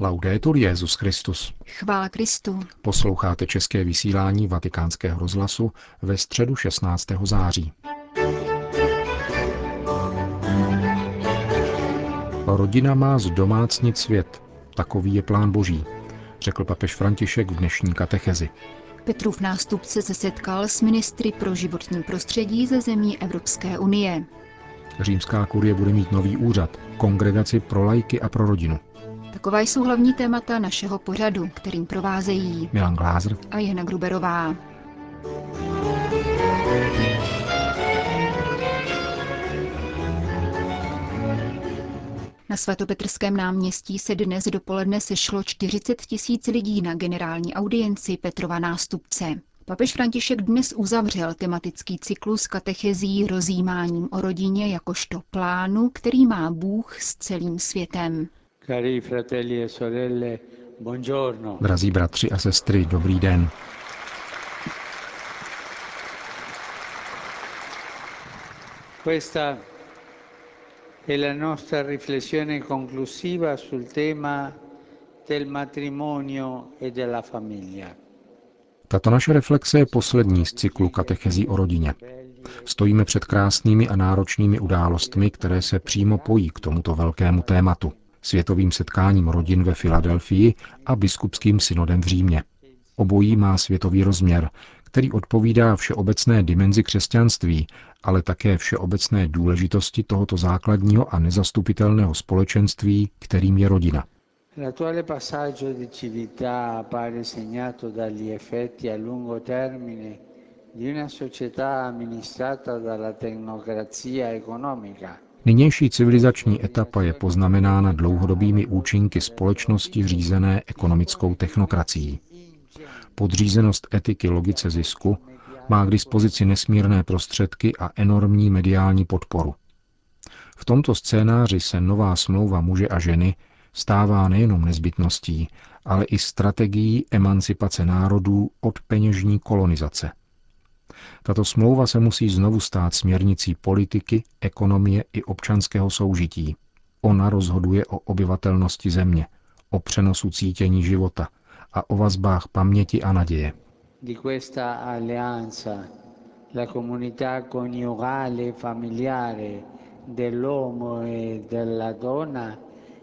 Laudetur Jezus Christus. Chvála Kristu. Posloucháte české vysílání Vatikánského rozhlasu ve středu 16. září. Rodina má zdomácnit svět. Takový je plán boží, řekl papež František v dnešní katechezi. Petrův nástupce se setkal s ministry pro životní prostředí ze zemí Evropské unie. Římská kurie bude mít nový úřad, kongregaci pro lajky a pro rodinu. Taková jsou hlavní témata našeho pořadu, kterým provázejí Milan Glázer a Jana Gruberová. Na svatopetrském náměstí se dnes dopoledne sešlo 40 tisíc lidí na generální audienci Petrova nástupce. Papež František dnes uzavřel tematický cyklus katechezí rozjímáním o rodině jakožto plánu, který má Bůh s celým světem. Cari fratelli e sorelle, buongiorno. Drazí bratři a sestry, dobrý den. Questa è la nostra riflessione conclusiva sul tema del matrimonio e della famiglia. Tato naše reflexe je poslední z cyklu katechezí o rodině. Stojíme před krásnými a náročnými událostmi, které se přímo pojí k tomuto velkému tématu světovým setkáním rodin ve Filadelfii a biskupským synodem v Římě. Obojí má světový rozměr, který odpovídá všeobecné dimenzi křesťanství, ale také všeobecné důležitosti tohoto základního a nezastupitelného společenství, kterým je rodina. Di una società amministrata dalla tecnocrazia economica. Nynější civilizační etapa je poznamenána dlouhodobými účinky společnosti řízené ekonomickou technokracií. Podřízenost etiky logice zisku má k dispozici nesmírné prostředky a enormní mediální podporu. V tomto scénáři se nová smlouva muže a ženy stává nejenom nezbytností, ale i strategií emancipace národů od peněžní kolonizace – tato smlouva se musí znovu stát směrnicí politiky, ekonomie i občanského soužití. Ona rozhoduje o obyvatelnosti země, o přenosu cítění života a o vazbách paměti a naděje. Di questa alleanza la comunità coniugale familiare dell'uomo e della donna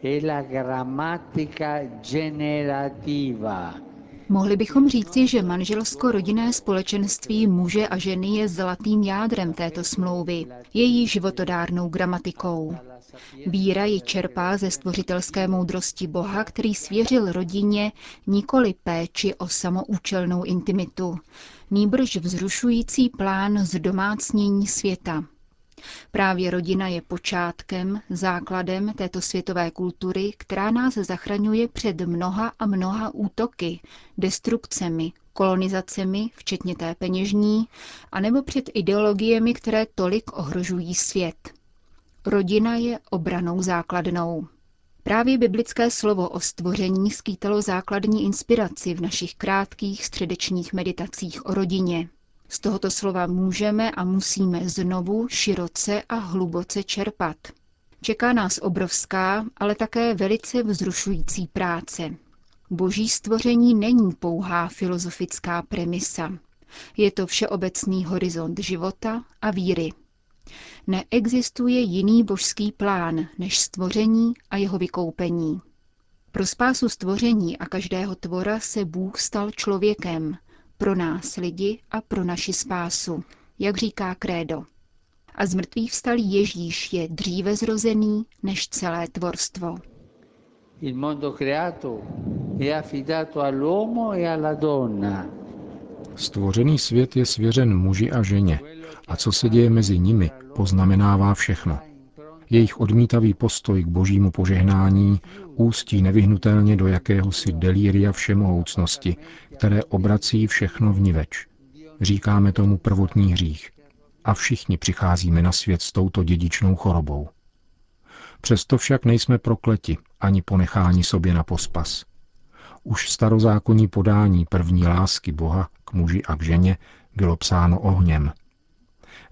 è la grammatica generativa Mohli bychom říci, že manželsko-rodinné společenství muže a ženy je zlatým jádrem této smlouvy, její životodárnou gramatikou. Víra ji čerpá ze stvořitelské moudrosti Boha, který svěřil rodině nikoli péči o samoučelnou intimitu, nýbrž vzrušující plán zdomácnění světa, Právě rodina je počátkem, základem této světové kultury, která nás zachraňuje před mnoha a mnoha útoky, destrukcemi, kolonizacemi, včetně té peněžní, anebo před ideologiemi, které tolik ohrožují svět. Rodina je obranou základnou. Právě biblické slovo o stvoření skýtalo základní inspiraci v našich krátkých středečních meditacích o rodině. Z tohoto slova můžeme a musíme znovu široce a hluboce čerpat. Čeká nás obrovská, ale také velice vzrušující práce. Boží stvoření není pouhá filozofická premisa. Je to všeobecný horizont života a víry. Neexistuje jiný božský plán než stvoření a jeho vykoupení. Pro spásu stvoření a každého tvora se Bůh stal člověkem, pro nás lidi a pro naši spásu, jak říká Krédo. A z mrtvých vstalý Ježíš je dříve zrozený než celé tvorstvo. Il mondo creato è affidato all'uomo e alla donna. Stvořený svět je svěřen muži a ženě a co se děje mezi nimi, poznamenává všechno. Jejich odmítavý postoj k božímu požehnání ústí nevyhnutelně do jakéhosi delíria všemohoucnosti, které obrací všechno v niveč. Říkáme tomu prvotní hřích. A všichni přicházíme na svět s touto dědičnou chorobou. Přesto však nejsme prokleti ani ponecháni sobě na pospas. Už starozákonní podání první lásky Boha k muži a k ženě bylo psáno ohněm.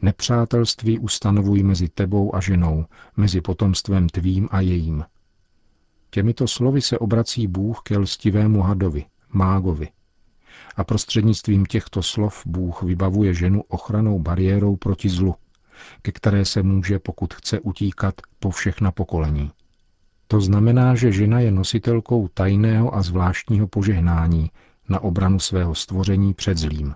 Nepřátelství ustanovuj mezi tebou a ženou, mezi potomstvem tvým a jejím. Těmito slovy se obrací Bůh ke lstivému hadovi, mágovi. A prostřednictvím těchto slov Bůh vybavuje ženu ochranou bariérou proti zlu, ke které se může, pokud chce, utíkat po všechna pokolení. To znamená, že žena je nositelkou tajného a zvláštního požehnání na obranu svého stvoření před zlým.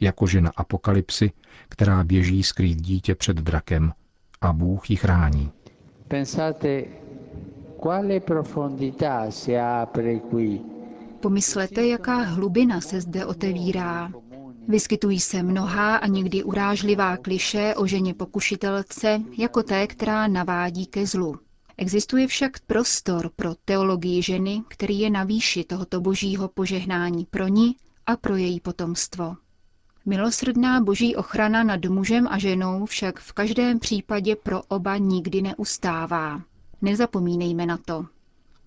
Jako žena apokalypsy, která běží skrýt dítě před drakem a Bůh ji chrání. Pensate, quale profondità si apre qui. Pomyslete, jaká hlubina se zde otevírá. Vyskytují se mnohá a někdy urážlivá kliše o ženě pokušitelce, jako té, která navádí ke zlu. Existuje však prostor pro teologii ženy, který je na výši tohoto božího požehnání pro ní a pro její potomstvo. Milosrdná boží ochrana nad mužem a ženou však v každém případě pro oba nikdy neustává. Nezapomínejme na to.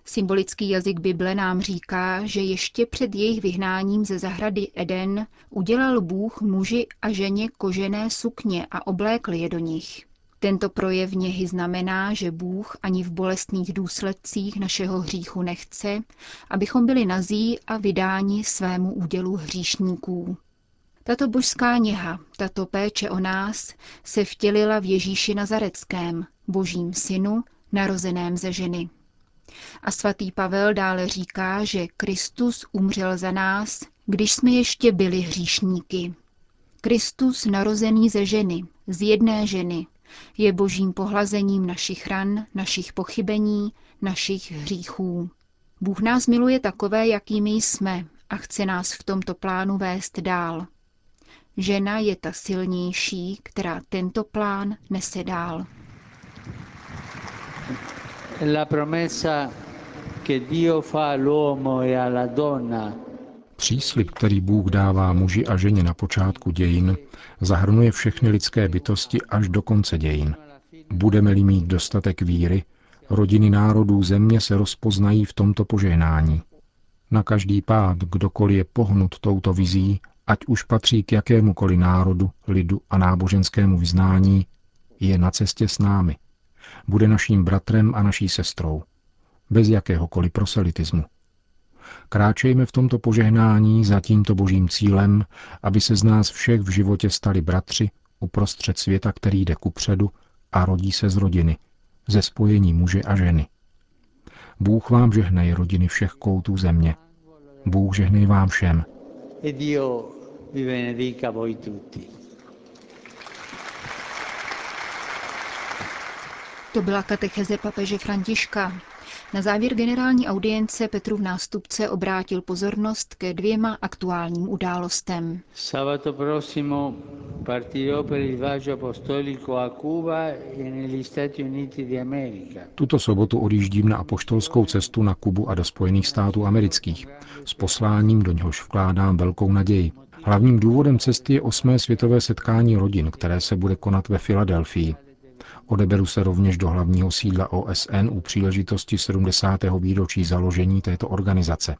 Symbolický jazyk Bible nám říká, že ještě před jejich vyhnáním ze zahrady Eden udělal Bůh muži a ženě kožené sukně a oblékl je do nich. Tento projev něhy znamená, že Bůh ani v bolestných důsledcích našeho hříchu nechce, abychom byli nazí a vydáni svému údělu hříšníků. Tato božská něha, tato péče o nás se vtělila v Ježíši Nazareckém, božím synu, narozeném ze ženy. A svatý Pavel dále říká, že Kristus umřel za nás, když jsme ještě byli hříšníky. Kristus narozený ze ženy, z jedné ženy, je božím pohlazením našich ran, našich pochybení, našich hříchů. Bůh nás miluje takové, jakými jsme a chce nás v tomto plánu vést dál. Žena je ta silnější, která tento plán nese dál. La promessa che Dio fa all'uomo e alla donna Příslip, který Bůh dává muži a ženě na počátku dějin, zahrnuje všechny lidské bytosti až do konce dějin. Budeme-li mít dostatek víry, rodiny národů země se rozpoznají v tomto požehnání. Na každý pád, kdokoliv je pohnut touto vizí, ať už patří k jakémukoliv národu, lidu a náboženskému vyznání, je na cestě s námi. Bude naším bratrem a naší sestrou. Bez jakéhokoliv proselitismu. Kráčejme v tomto požehnání za tímto božím cílem, aby se z nás všech v životě stali bratři uprostřed světa, který jde kupředu a rodí se z rodiny, ze spojení muže a ženy. Bůh vám žehnej rodiny všech koutů země. Bůh žehnej vám všem. E Dio vi benedica voi tutti. To byla katecheze papeže Františka. Na závěr generální audience Petru v nástupce obrátil pozornost ke dvěma aktuálním událostem. Sabato prossimo partirò per il viaggio apostolico a Cuba e negli Stati Uniti di America. Tuto sobotu odjíždím na apoštolskou cestu na Kubu a do Spojených států amerických s posláním, do něhož vkládám velkou naději. Hlavním důvodem cesty je osmé světové setkání rodin, které se bude konat ve Filadelfii. Odeberu se rovněž do hlavního sídla OSN u příležitosti 70. výročí založení této organizace.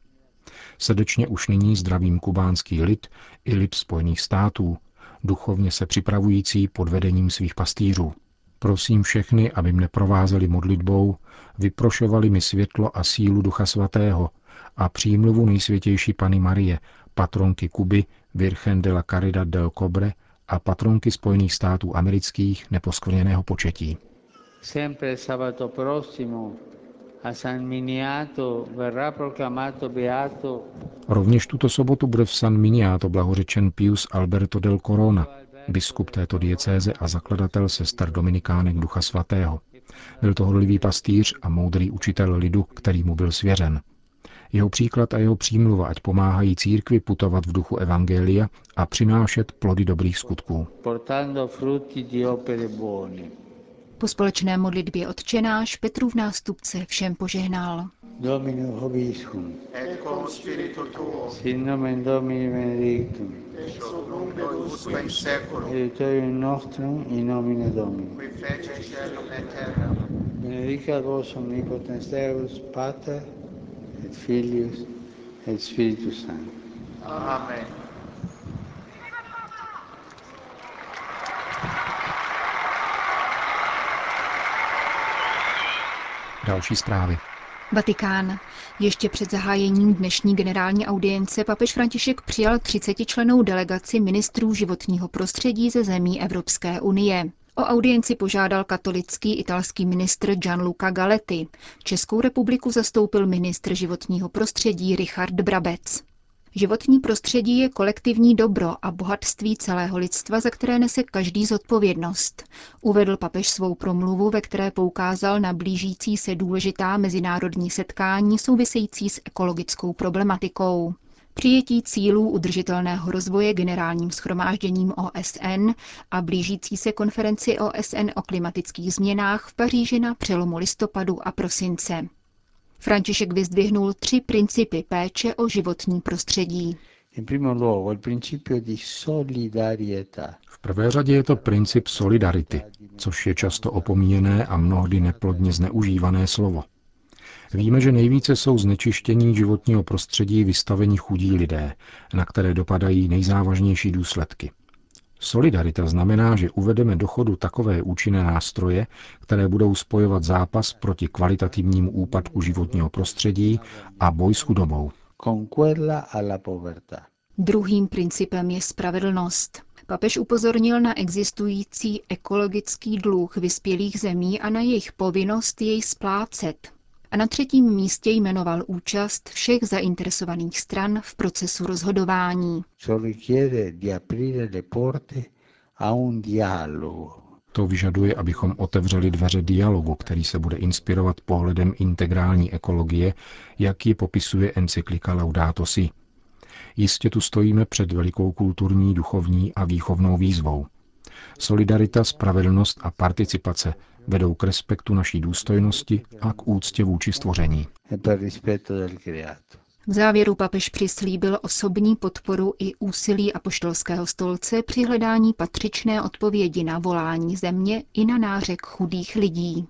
Srdečně už nyní zdravím kubánský lid i lid Spojených států, duchovně se připravující pod vedením svých pastýřů. Prosím všechny, aby mne provázeli modlitbou, vyprošovali mi světlo a sílu Ducha Svatého a přímluvu nejsvětější Pany Marie, patronky Kuby, Virgen de la Caridad del Cobre a patronky Spojených států amerických neposkvrněného početí. Sempre sabato prossimo a San Miniato verrà proclamato beato. Rovněž tuto sobotu bude v San Miniato blahořečen Pius Alberto del Corona, biskup této diecéze a zakladatel sester Dominikánek Ducha Svatého. Byl to hodlivý pastýř a moudrý učitel lidu, který mu byl svěřen. Jeho příklad a jeho přímluva ať pomáhají církvi putovat v duchu Evangelia a přinášet plody dobrých skutků. Po společné modlitbě odčenáš Petrův nástupce všem požehnal. Domino hobiscum. Et cum spiritu tuo. Sin nomen Domini benedictum. Ex hoc nunc usque in seculum. Aiutorium nostrum in nomine Domini. Qui fece celum et terra. Benedicat vos omnipotens Deus, Pater, et Filius, et Spiritus Sanctus. Amen. Další zprávy. Vatikán. Ještě před zahájením dnešní generální audience papež František přijal 30 členou delegaci ministrů životního prostředí ze zemí Evropské unie. O audienci požádal katolický italský ministr Gianluca Galetti. Českou republiku zastoupil ministr životního prostředí Richard Brabec. Životní prostředí je kolektivní dobro a bohatství celého lidstva, za které nese každý zodpovědnost. Uvedl papež svou promluvu, ve které poukázal na blížící se důležitá mezinárodní setkání související s ekologickou problematikou. Přijetí cílů udržitelného rozvoje generálním schromážděním OSN a blížící se konferenci OSN o klimatických změnách v Paříži na přelomu listopadu a prosince. František vyzdvihnul tři principy péče o životní prostředí. V prvé řadě je to princip solidarity, což je často opomíjené a mnohdy neplodně zneužívané slovo. Víme, že nejvíce jsou znečištění životního prostředí vystaveni chudí lidé, na které dopadají nejzávažnější důsledky. Solidarita znamená, že uvedeme do chodu takové účinné nástroje, které budou spojovat zápas proti kvalitativnímu úpadku životního prostředí a boj s chudobou. Druhým principem je spravedlnost. Papež upozornil na existující ekologický dluh vyspělých zemí a na jejich povinnost jej splácet. A na třetím místě jmenoval účast všech zainteresovaných stran v procesu rozhodování. To vyžaduje, abychom otevřeli dveře dialogu, který se bude inspirovat pohledem integrální ekologie, jak ji popisuje encyklika Laudato Si. Jistě tu stojíme před velikou kulturní, duchovní a výchovnou výzvou. Solidarita, spravedlnost a participace vedou k respektu naší důstojnosti a k úctě vůči stvoření. V závěru papež přislíbil osobní podporu i úsilí apoštolského stolce při hledání patřičné odpovědi na volání země i na nářek chudých lidí.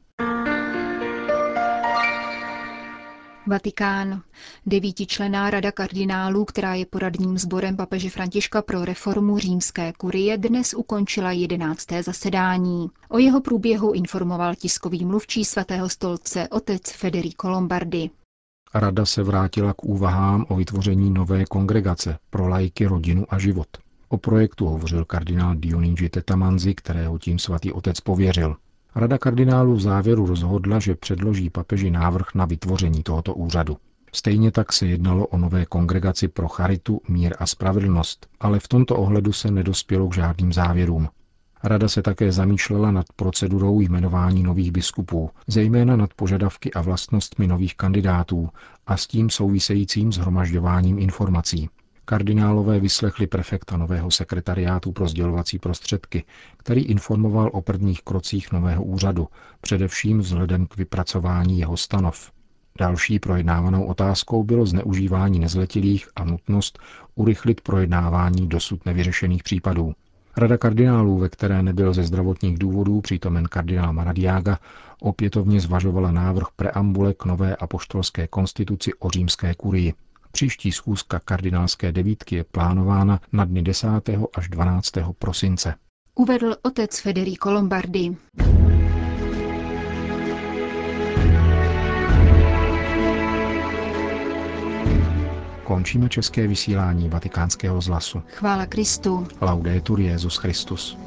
Vatikán. Devítičlená rada kardinálů, která je poradním sborem papeže Františka pro reformu římské kurie, dnes ukončila jedenácté zasedání. O jeho průběhu informoval tiskový mluvčí svatého stolce otec Federico Lombardi. Rada se vrátila k úvahám o vytvoření nové kongregace pro lajky, rodinu a život. O projektu hovořil kardinál Dionigi Tetamanzi, kterého tím svatý otec pověřil. Rada kardinálů v závěru rozhodla, že předloží papeži návrh na vytvoření tohoto úřadu. Stejně tak se jednalo o nové kongregaci pro charitu, mír a spravedlnost, ale v tomto ohledu se nedospělo k žádným závěrům. Rada se také zamýšlela nad procedurou jmenování nových biskupů, zejména nad požadavky a vlastnostmi nových kandidátů a s tím souvisejícím zhromažďováním informací. Kardinálové vyslechli prefekta nového sekretariátu pro sdělovací prostředky, který informoval o prvních krocích nového úřadu, především vzhledem k vypracování jeho stanov. Další projednávanou otázkou bylo zneužívání nezletilých a nutnost urychlit projednávání dosud nevyřešených případů. Rada kardinálů, ve které nebyl ze zdravotních důvodů přítomen kardinál Maradiaga, opětovně zvažovala návrh preambule k nové apoštolské konstituci o římské kurii. Příští schůzka kardinálské devítky je plánována na dny 10. až 12. prosince. Uvedl otec Federico Lombardi. Končíme české vysílání vatikánského zlasu. Chvála Kristu. Laudetur Jezus Christus.